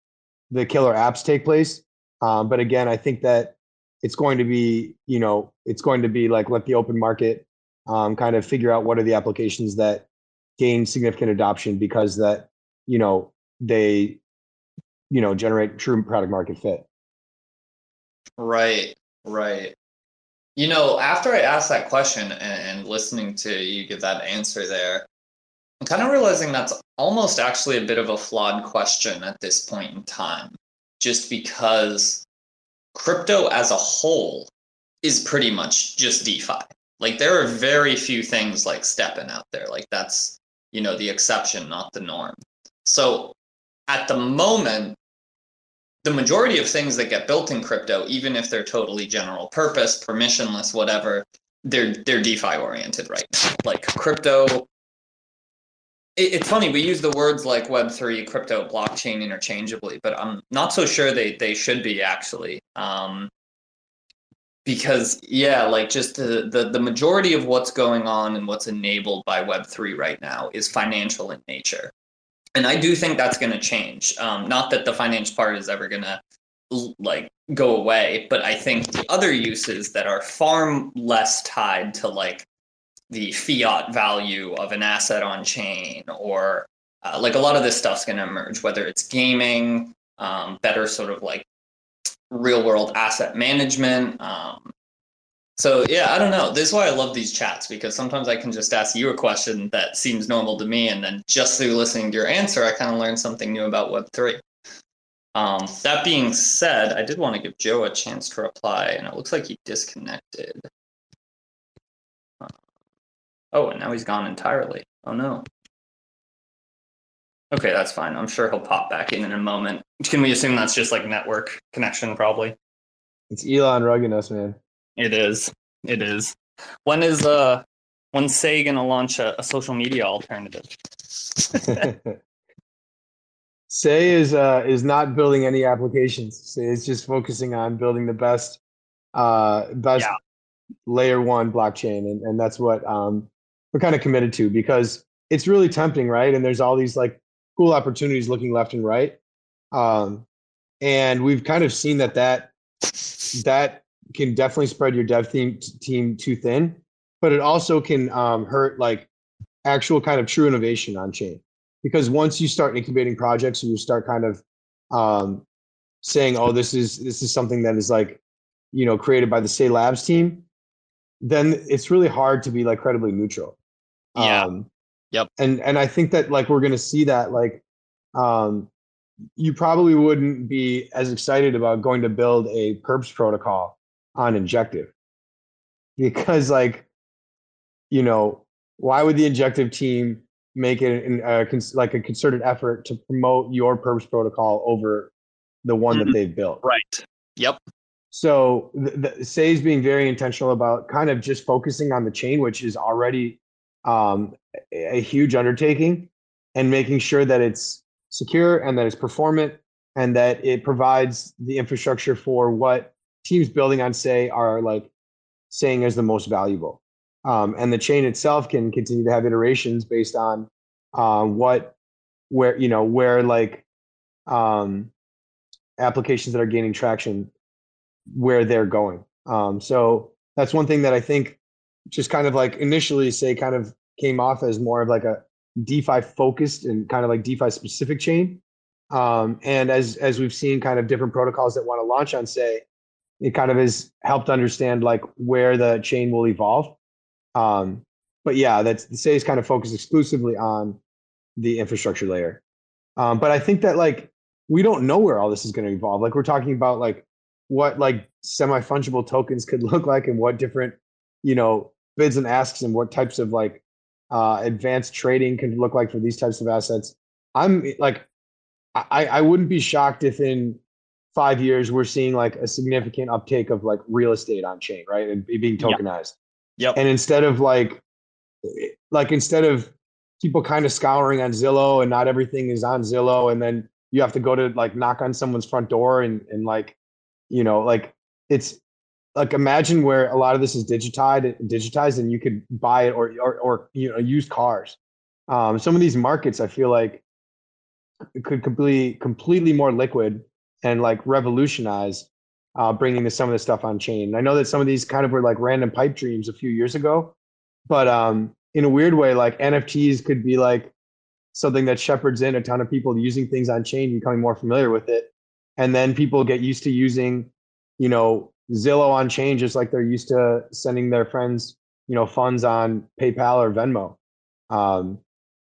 the killer apps take place. Um, but again, I think that it's going to be, you know, it's going to be like let the open market um, kind of figure out what are the applications that gain significant adoption because that, you know, they, you know, generate true product market fit. Right, right. You know, after I asked that question and, and listening to you give that answer there, I'm kind of realizing that's almost actually a bit of a flawed question at this point in time, just because crypto as a whole is pretty much just DeFi. Like there are very few things like STEPN out there. Like that's, you know, the exception, not the norm. So at the moment, the majority of things that get built in crypto, even if they're totally general purpose, permissionless, whatever, they're they're DeFi oriented, right? Like crypto it's funny we use the words like web3 crypto blockchain interchangeably but i'm not so sure they, they should be actually. Um, because yeah like just the, the, the majority of what's going on and what's enabled by web3 right now is financial in nature. And i do think that's going to change. Um, not that the finance part is ever going to like go away but i think the other uses that are far less tied to like the fiat value of an asset on chain or uh, like a lot of this stuff's going to emerge whether it's gaming um, better sort of like real world asset management um, so yeah i don't know. This is why i love these chats because sometimes i can just ask you a question that seems normal to me and then just through listening to your answer i kind of learn something new about web3 um, that being said i did want to give joe a chance to reply and it looks like he disconnected Oh, and now he's gone entirely. Oh no. Okay, that's fine. I'm sure he'll pop back in in a moment. Can we assume that's just like network connection, probably? It's Elon rugging us, man. It is. It is. When is uh when's Sei gonna launch a, a social media alternative? Sei is uh, is not building any applications. Sei is just focusing on building the best uh, best yeah. layer one blockchain, and, and that's what um, we're kind of committed to because it's really tempting, right? And there's all these like cool opportunities looking left and right, um, and we've kind of seen that that that can definitely spread your dev team team too thin, but it also can um, hurt like actual kind of true innovation on chain because once you start incubating projects and you start kind of um, saying, "Oh, this is this is something that is like, you know, created by the Sei Labs team," then it's really hard to be like credibly neutral. Yeah. Um, yep. And and I think that like we're going to see that like, um, you probably wouldn't be as excited about going to build a perps protocol on Injective because like, you know, why would the Injective team make it an, cons- like a concerted effort to promote your perps protocol over the one mm-hmm. that they've built. Right. Yep. So the, the Sei is being very intentional about kind of just focusing on the chain, which is already um, a, huge undertaking, and making sure that it's secure and that it's performant and that it provides the infrastructure for what teams building on Sei are like saying is the most valuable. Um, and the chain itself can continue to have iterations based on uh, what, where, you know, where like um, applications that are gaining traction, where they're going. Um, so that's one thing that I think just kind of like initially Sei kind of came off as more of like a DeFi focused and kind of like DeFi specific chain. Um, and as as we've seen kind of different protocols that want to launch on Sei, it kind of has helped understand like where the chain will evolve. Um, but yeah, that's Sei is kind of focused exclusively on the infrastructure layer. Um, but I think that like we don't know where all this is going to evolve. Like we're talking about like what like semi fungible tokens could look like and what different you know bids and asks and what types of like uh, advanced trading can look like for these types of assets. I'm like I, I wouldn't be shocked if in five years we're seeing like a significant uptake of like real estate on chain, right? And being tokenized. Yep. And instead of like, like instead of people kind of scouring on Zillow and not everything is on Zillow, and then you have to go to like knock on someone's front door and and like, you know, like it's like imagine where a lot of this is digitized, digitized, and you could buy it or or, or you know used cars. Um, some of these markets, I feel like, could completely completely more liquid and like revolutionize uh, bringing some of this stuff on chain. I know that some of these kind of were like random pipe dreams a few years ago, but um, in a weird way, like NFTs could be like something that shepherds in a ton of people using things on chain, becoming more familiar with it, and then people get used to using, you know, Zillow on chain just like they're used to sending their friends, you know, funds on PayPal or Venmo. Um,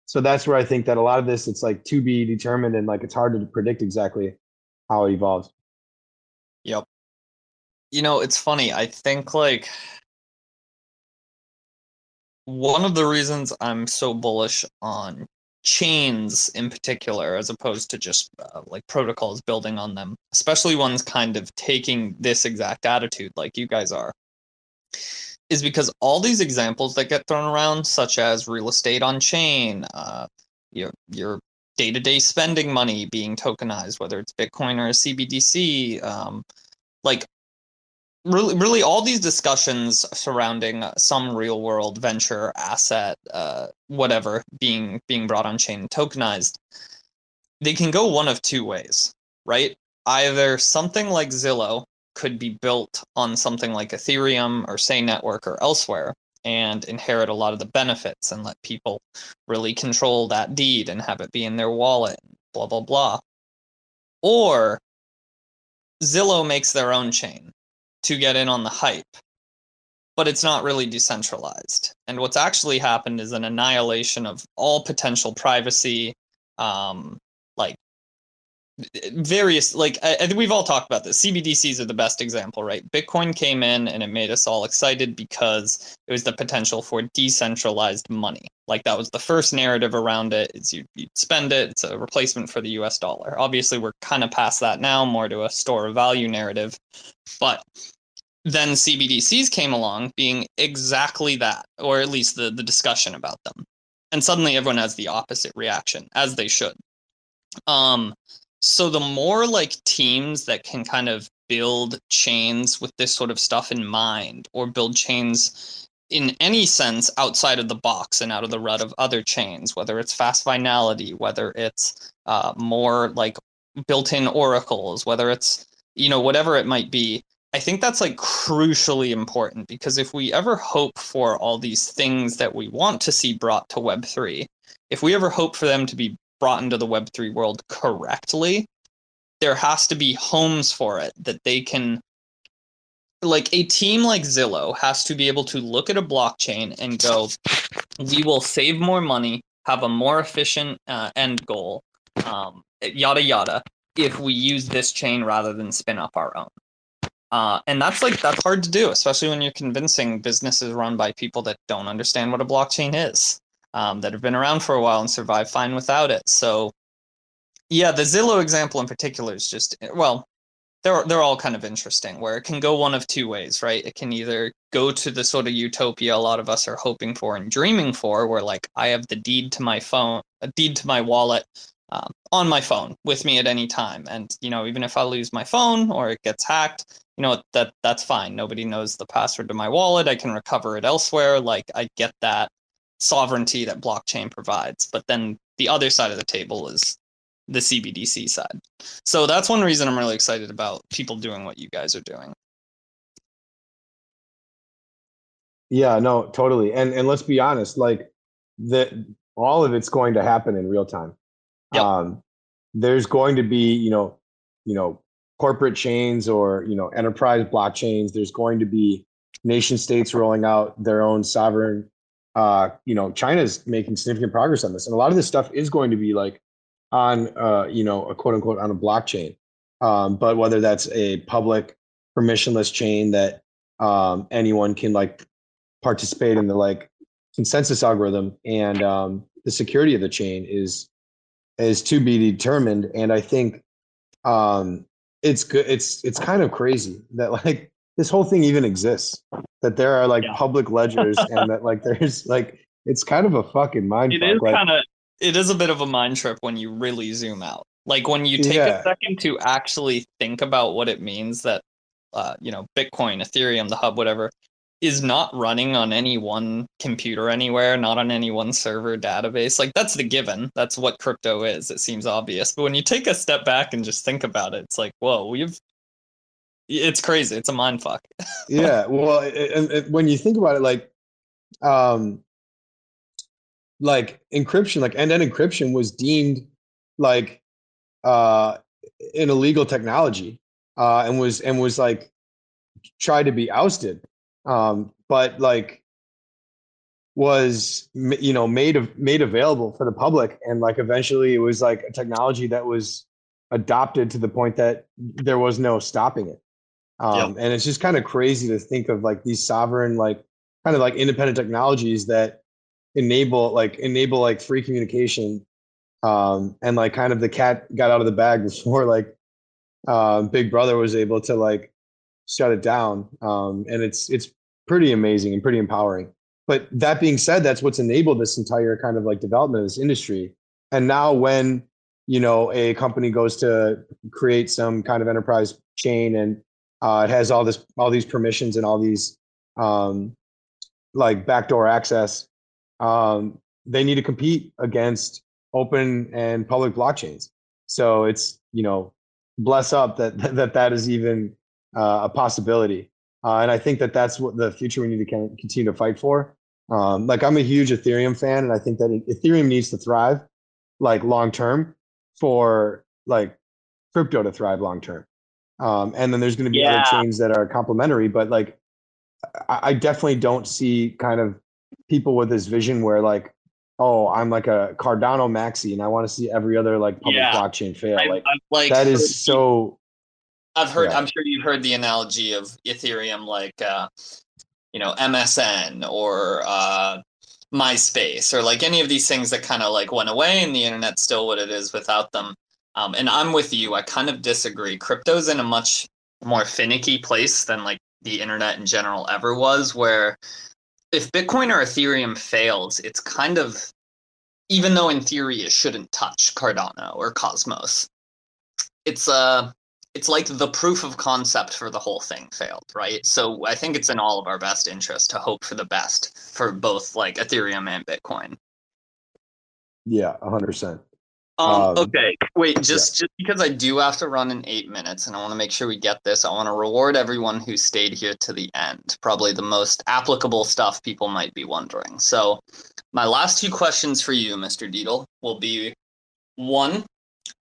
so that's where I think that a lot of this it's like to be determined and like it's hard to predict exactly how it evolves. Yep. You know, it's funny. I think like one of the reasons I'm so bullish on chains in particular, as opposed to just uh, like protocols building on them, especially ones kind of taking this exact attitude like you guys are, is because all these examples that get thrown around, such as real estate on chain, uh, your your day to day spending money being tokenized, whether it's Bitcoin or a CBDC, um, like really really all these discussions surrounding some real world venture asset uh, whatever being being brought on chain tokenized they can go one of two ways right? Either something like zillow could be built on something like ethereum or Sei network or elsewhere and inherit a lot of the benefits and let people really control that deed and have it be in their wallet blah blah blah. Or zillow makes their own chain to get in on the hype, but it's not really decentralized. And what's actually happened is an annihilation of all potential privacy, um, like various like I, I think we've all talked about this. Cbdc's are the best example right? Bitcoin came in and it made us all excited because it was the potential for decentralized money. Like that was the first narrative around it. is you, you spend it it's a replacement for the us dollar. Obviously we're kind of past that now more to a store of value narrative but then cbdc's came along being exactly that or at least the, the discussion about them. And suddenly everyone has the opposite reaction as they should. Um so the more like teams that can kind of build chains with this sort of stuff in mind or build chains in any sense outside of the box and out of the rut of other chains whether it's fast finality whether it's uh, more like built-in oracles whether it's you know whatever it might be i think that's like crucially important because if we ever hope for all these things that we want to see brought to web3 if we ever hope for them to be brought into the Web3 world correctly, there has to be homes for it that they can. Like a team like Zillow has to be able to look at a blockchain and go, we will save more money, have a more efficient uh, end goal, um, yada yada, if we use this chain rather than spin up our own. Uh, and that's like that's hard to do, especially when you're convincing businesses run by people that don't understand what a blockchain is um, that have been around for a while and survive fine without it. So, yeah, the Zillow example in particular is just well, they're they're all kind of interesting. Where it can go one of two ways, right? It can either go to the sort of utopia a lot of us are hoping for and dreaming for, where like I have the deed to my phone, a deed to my wallet. Um, on my phone with me at any time and you know even if i lose my phone or it gets hacked you know that that's fine nobody knows the password to my wallet i can recover it elsewhere like i get that sovereignty that blockchain provides. But then the other side of the table is the CBDC side. So that's one reason I'm really excited about people doing what you guys are doing. Yeah, no, totally. And and let's be honest, like the all of it's going to happen in real time. Yep. Um, there's going to be, you know, you know, corporate chains or you know enterprise blockchains. There's going to be nation states rolling out their own sovereign uh, you know, China's making significant progress on this, and a lot of this stuff is going to be like on, uh, you know, a quote unquote on a blockchain. Um, but whether that's a public permissionless chain that um, anyone can like participate in the like consensus algorithm and um, the security of the chain is is to be determined. And I think um, it's good. It's it's kind of crazy that like this whole thing even exists. That there are like yeah. public ledgers and that like there's like it's kind of a fucking mind. It fuck. is like, kind of it is a bit of a mind trip when you really zoom out. Like when you take yeah. a second to actually think about what it means that uh, you know Bitcoin, Ethereum, the hub, whatever, is not running on any one computer anywhere, not on any one server database. Like that's the given. That's what crypto is. It seems obvious. But when you take a step back and just think about it, it's like, whoa, we've it's crazy. It's a mind fuck. yeah. Well, and, and when you think about it, like, um, like encryption, like end-to-end encryption was deemed like uh, an illegal technology, uh, and was and was like tried to be ousted. Um, but like was you know made of made available for the public and like eventually it was like a technology that was adopted to the point that there was no stopping it um, yep. And it's just kind of crazy to think of like these sovereign, like kind of like independent technologies that enable like enable like free communication. Um, and like kind of the cat got out of the bag before like uh, Big Brother was able to like shut it down. Um, and it's it's pretty amazing and pretty empowering. But that being said, that's what's enabled this entire kind of like development of this industry. And now when you know a company goes to create some kind of enterprise chain and uh, it has all this, all these permissions and all these um, like backdoor access. Um, they need to compete against open and public blockchains. So it's you know, bless up that that that is even uh, a possibility. Uh, and I think that that's what the future we need to continue to fight for. Um, like I'm a huge Ethereum fan, and I think that Ethereum needs to thrive, like long term, for like crypto to thrive long term. Um, and then there's going to be yeah. other chains that are complementary, but like I, I definitely don't see kind of people with this vision where like oh, I'm like a Cardano maxi and I want to see every other like public Yeah. blockchain fail. I, like I've, like that is so I've heard. yeah. I'm sure you've heard the analogy of Ethereum, like uh, you know MSN or uh, MySpace or like any of these things that kind of like went away, and the internet's still what it is without them. Um, and I'm with you. I kind of disagree. Crypto's in a much more finicky place than like the internet in general ever was. Where if Bitcoin or Ethereum fails, it's kind of even though in theory it shouldn't touch Cardano or Cosmos, it's uh it's like the proof of concept for the whole thing failed, right? So I think it's in all of our best interest to hope for the best for both like Ethereum and Bitcoin. yeah, hundred percent. Um, Um, okay, wait, just just because I do have to run in eight minutes, and I want to make sure we get this. I want to reward everyone who stayed here to the end. Probably the most applicable stuff people might be wondering. So, my last two questions for you, Mr. Deedle, will be one.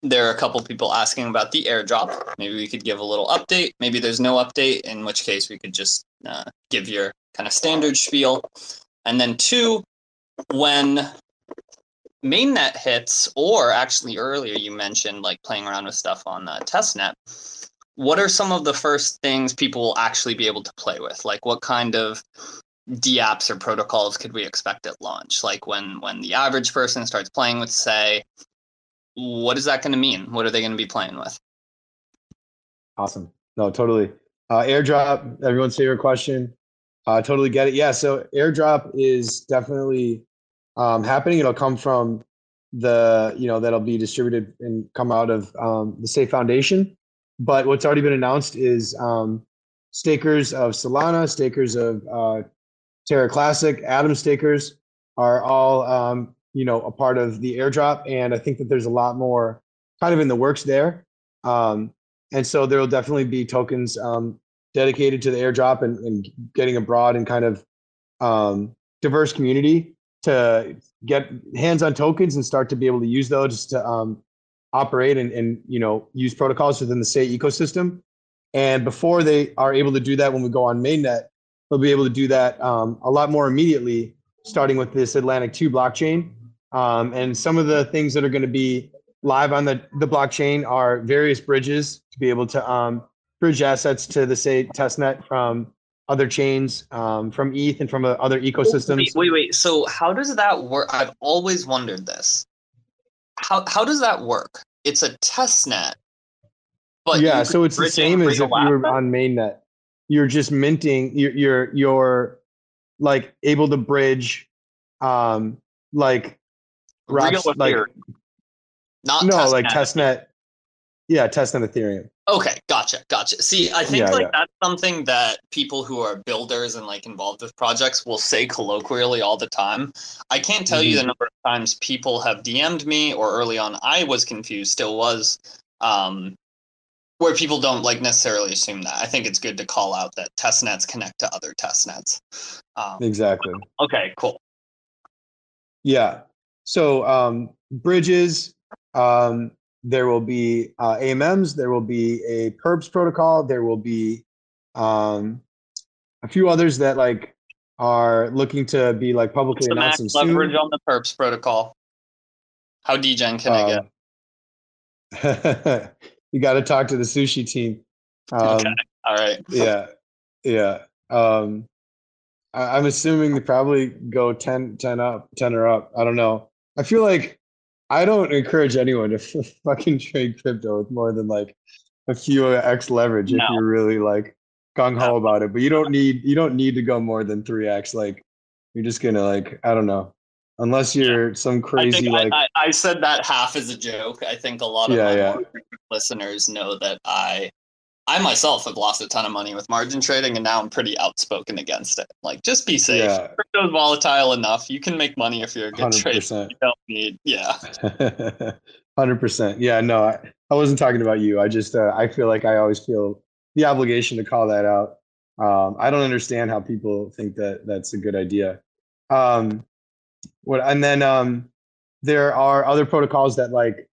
There are a couple people asking about the airdrop. Maybe we could give a little update. Maybe there's no update, in which case we could just uh, give your kind of standard spiel. And then two, when mainnet hits, or actually earlier you mentioned like playing around with stuff on uh, testnet. What are some of the first things people will actually be able to play with? Like what kind of DApps or protocols could we expect at launch? Like when when the average person starts playing with, Sei, what is that going to mean? What are they going to be playing with? Awesome. No, totally. Uh, airdrop, everyone's favorite question. Uh, totally get it. Yeah. So airdrop is definitely um, happening. It'll come from the, you know, that'll be distributed and come out of um, the Sei Foundation. But what's already been announced is um, stakers of Solana, stakers of uh, Terra Classic, Atom stakers are all, um, you know, a part of the airdrop. And I think that there's a lot more kind of in the works there. Um, and so there will definitely be tokens um, dedicated to the airdrop and, and getting a broad and kind of um, diverse community to get hands on tokens and start to be able to use those to um, operate and, and you know use protocols within the state ecosystem. And before they are able to do that when we go on mainnet they'll be able to do that um, a lot more immediately starting with this atlantic 2 blockchain. Um, and some of the things that are going to be live on the, the blockchain are various bridges to be able to um, bridge assets to the Sei testnet from other chains um, from eth and from uh, other ecosystems Wait, wait, wait. So how does that work? I've always wondered this. How how does that work? It's a test net. But yeah so it's the same as if you were on mainnet you're just minting you're you're, you're like able to bridge um like like Not no test like net. testnet yeah testnet ethereum Okay, gotcha, gotcha. See, I think Yeah, like yeah. that's something that people who are builders and like involved with projects will say colloquially all the time. I can't tell you Mm-hmm. the number of times people have DM'd me, or early on I was confused, still was, um, where people don't like necessarily assume that. I think it's good to call out that testnets connect to other testnets. Um, exactly okay, cool. Yeah. So um, bridges, um, there will be uh, AMMs, there will be a perps protocol, there will be um, a few others that like are looking to be like publicly What's the max announcing soon. leverage on the perps protocol? How degen can I get? Um, you got to talk to the sushi team. Um, Okay. All right. yeah, yeah. Um, I, I'm assuming they probably go 10, 10 up, 10 or up. I don't know. I feel like I don't encourage anyone to fucking trade crypto with more than like a few x leverage if you're really like gung ho about it. But you don't need you don't need to go more than three x. Like you're just gonna like I don't know, unless you're some crazy think like I, I, I said that half as a joke. I think a lot of Yeah, my yeah. listeners know that I I myself have lost a ton of money with margin trading and now I'm pretty outspoken against it. Like just be safe. Yeah. Crypto's volatile enough. You can make money if you're a good hundred trader. percent. You don't need yeah. Hundred percent. Yeah, no, I, I wasn't talking about you. I just uh, I feel like I always feel the obligation to call that out. Um, I don't understand how people think that that's a good idea. Um, what and then um, there are other protocols that like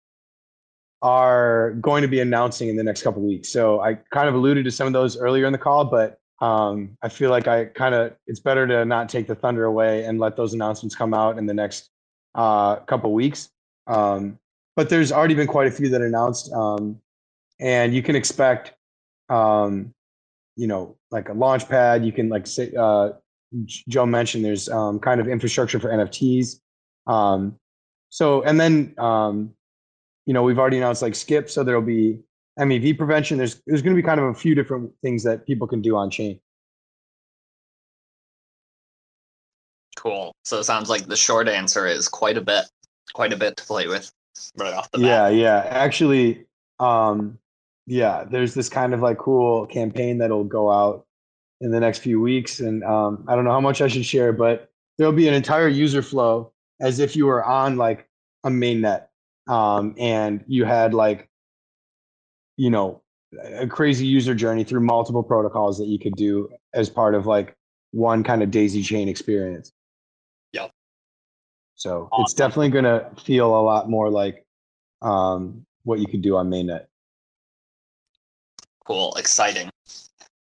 are going to be announcing in the next couple weeks. So I kind of alluded to some of those earlier in the call, but um, I feel like I kind of it's better to not take the thunder away and let those announcements come out in the next uh, couple weeks. Um, but there's already been quite a few that announced, um, and you can expect, um, you know, like a launch pad. You can like say, uh, Joe mentioned there's um, kind of infrastructure for NFTs. Um, so and then you know we've already announced like Skip, so there'll be MEV prevention. There's there's going to be kind of a few different things that people can do on chain. Cool. So it sounds like the short answer is quite a bit, quite a bit to play with right off the bat. Yeah, yeah. Actually, um, yeah, there's this kind of like cool campaign that'll go out in the next few weeks, and um, I don't know how much I should share, but there'll be an entire user flow as if you were on like a mainnet, um, and you had like, you know, a crazy user journey through multiple protocols that you could do as part of like one kind of daisy chain experience. Yep. So awesome. it's definitely going to feel a lot more like um, what you could do on mainnet. Cool, exciting.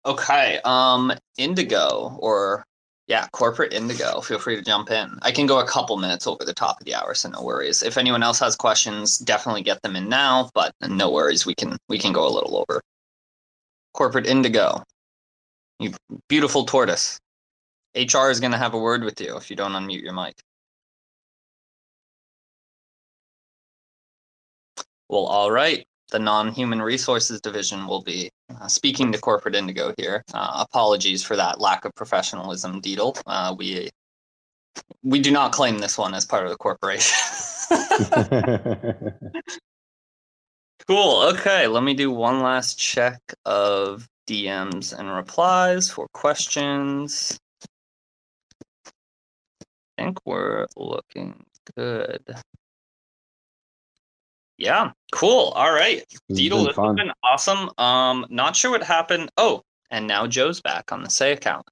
Okay, um, Indigo or yeah, corporate Indigo. Feel free to jump in. I can go a couple minutes over the top of the hour, so no worries. If anyone else has questions, definitely get them in now. But no worries, we can we can go a little over. Corporate Indigo, you beautiful tortoise. HR is going to have a word with you if you don't unmute your mic. Well, all right. The non-human resources division will be uh, speaking to corporate Indigo here. Uh, apologies for that lack of professionalism, Deedle. Uh, we we do not claim this one as part of the corporation. cool. Okay, let me do one last check of DMs and replies for questions i think we're looking good. Yeah, cool. All right. Deedle, this has been awesome. Um, not sure what happened. Oh, and now Joe's back on the Sei account.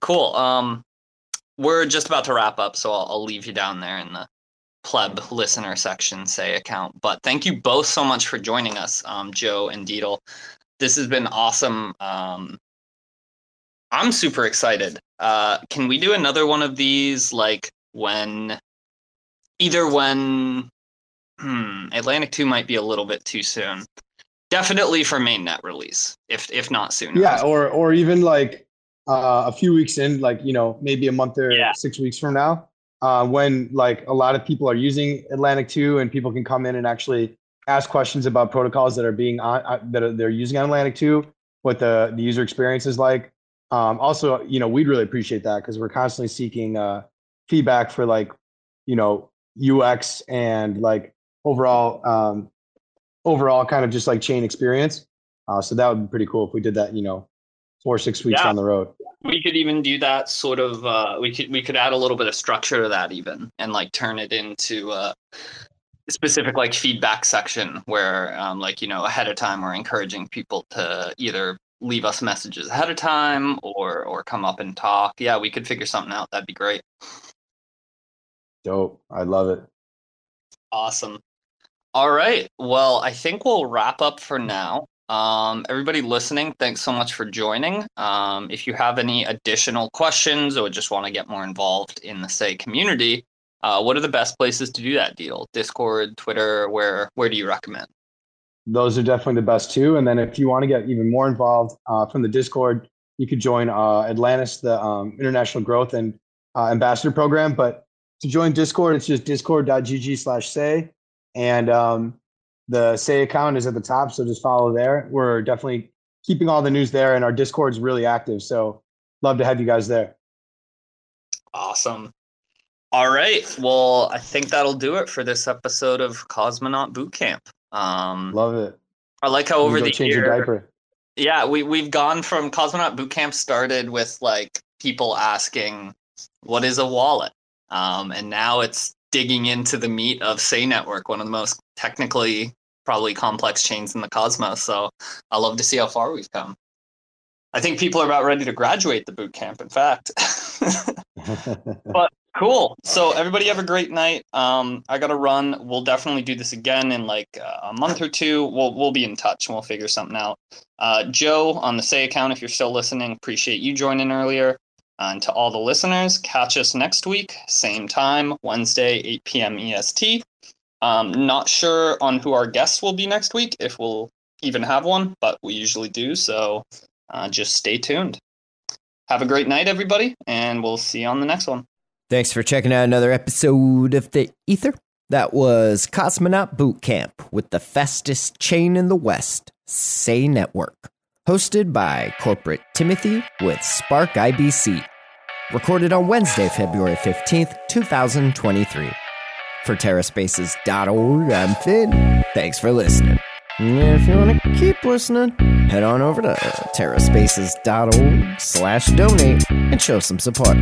Cool. Um, we're just about to wrap up, so I'll, I'll leave you down there in the pleb listener section Sei account. But thank you both so much for joining us, um, Joe and Deedle. This has been awesome. Um, I'm super excited. Uh, can we do another one of these like when either when hmm, Atlantic 2 might be a little bit too soon. Definitely for mainnet release, if if not sooner. Yeah, or or even like uh, a few weeks in, like you know, maybe a month or yeah. six weeks from now, uh, when like a lot of people are using Atlantic 2 and people can come in and actually ask questions about protocols that are being on uh, that are, they're using on Atlantic 2, what the, the user experience is like. Um, also, you know, we'd really appreciate that because we're constantly seeking uh, feedback for like, you know, UX and like overall, um, overall kind of just like chain experience. Uh, so that would be pretty cool if we did that, you know, four or six weeks yeah. down the road. We could even do that sort of. Uh, we could we could add a little bit of structure to that even, and like turn it into a specific like feedback section where, um, like you know, ahead of time we're encouraging people to either leave us messages ahead of time or or come up and talk. Yeah, we could figure something out. That'd be great. Dope. I love it. Awesome. All right. Well, I think we'll wrap up for now. Um, everybody listening, thanks so much for joining. Um, if you have any additional questions or just want to get more involved in the Sei community, uh, what are the best places to do that deal? Discord, Twitter, where where do you recommend? those are definitely the best two. And then if you want to get even more involved uh, from the Discord, you could join uh, Atlantis, the um, International Growth and uh, Ambassador Program. But to join Discord, it's just discord.gg slash say. And um, the Sei account is at the top. So just follow there. We're definitely keeping all the news there, and our Discord is really active. So love to have you guys there. Awesome. All right. Well, I think that'll do it for this episode of Cosmonaut Bootcamp. Um, Love it. I like how over the change year, yeah, we we've gone from Cosmonaut Bootcamp started with like people asking, "What is a wallet?" Um, and now it's digging into the meat of Sei Network, one of the most technically probably complex chains in the cosmos. So I love to see how far we've come. I think people are about ready to graduate the boot camp. In fact, but Cool. So everybody have a great night. Um, I gotta run. We'll definitely do this again in like uh, a month or two. We'll we'll be in touch and we'll figure something out. Uh, Joe on the Sei account, if you're still listening, appreciate you joining earlier. And to all the listeners, catch us next week, same time, Wednesday, 8 p.m. EST. Um, not sure on who our guests will be next week, if we'll even have one, but we usually do. So uh, just stay tuned. Have a great night, everybody, and we'll see you on the next one. Thanks for checking out another episode of The Ether. That was Cosmonaut Boot Camp with the fastest chain in the West, Sei Network. Hosted by Corporate Timothy with Spark IBC. Recorded on Wednesday, February 15th, 2023. For TerraSpaces.org, I'm Finn. Thanks for listening. If you want to keep listening, head on over to TerraSpaces.org slash donate and show some support,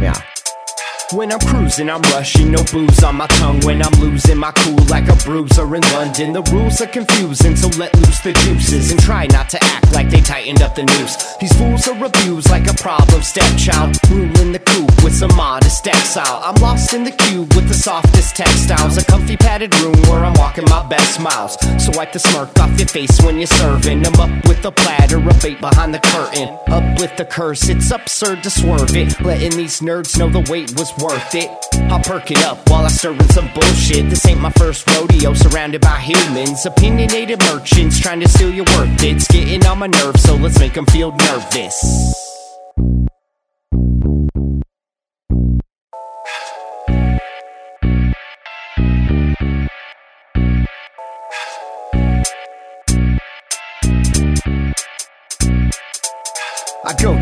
When I'm cruising, I'm rushing, no booze on my tongue. When I'm losing my cool like a bruiser in London, the rules are confusing, so let loose the juices and try not to act like they tightened up the noose. These fools are abused like a problem stepchild, ruling the coop with some modest exile. I'm lost in the cube with the softest textiles, a comfy padded room where I'm walking my best miles. So wipe the smirk off your face when you're serving. I'm up with a platter of bait behind the curtain. Up with the curse, it's absurd to swerve it, letting these nerds know the wait was worth it. I'll perk it up while I serving some bullshit. This ain't my first rodeo, surrounded by humans, opinionated merchants trying to steal your worth. It's getting on my nerves, so let's make them feel nervous. I go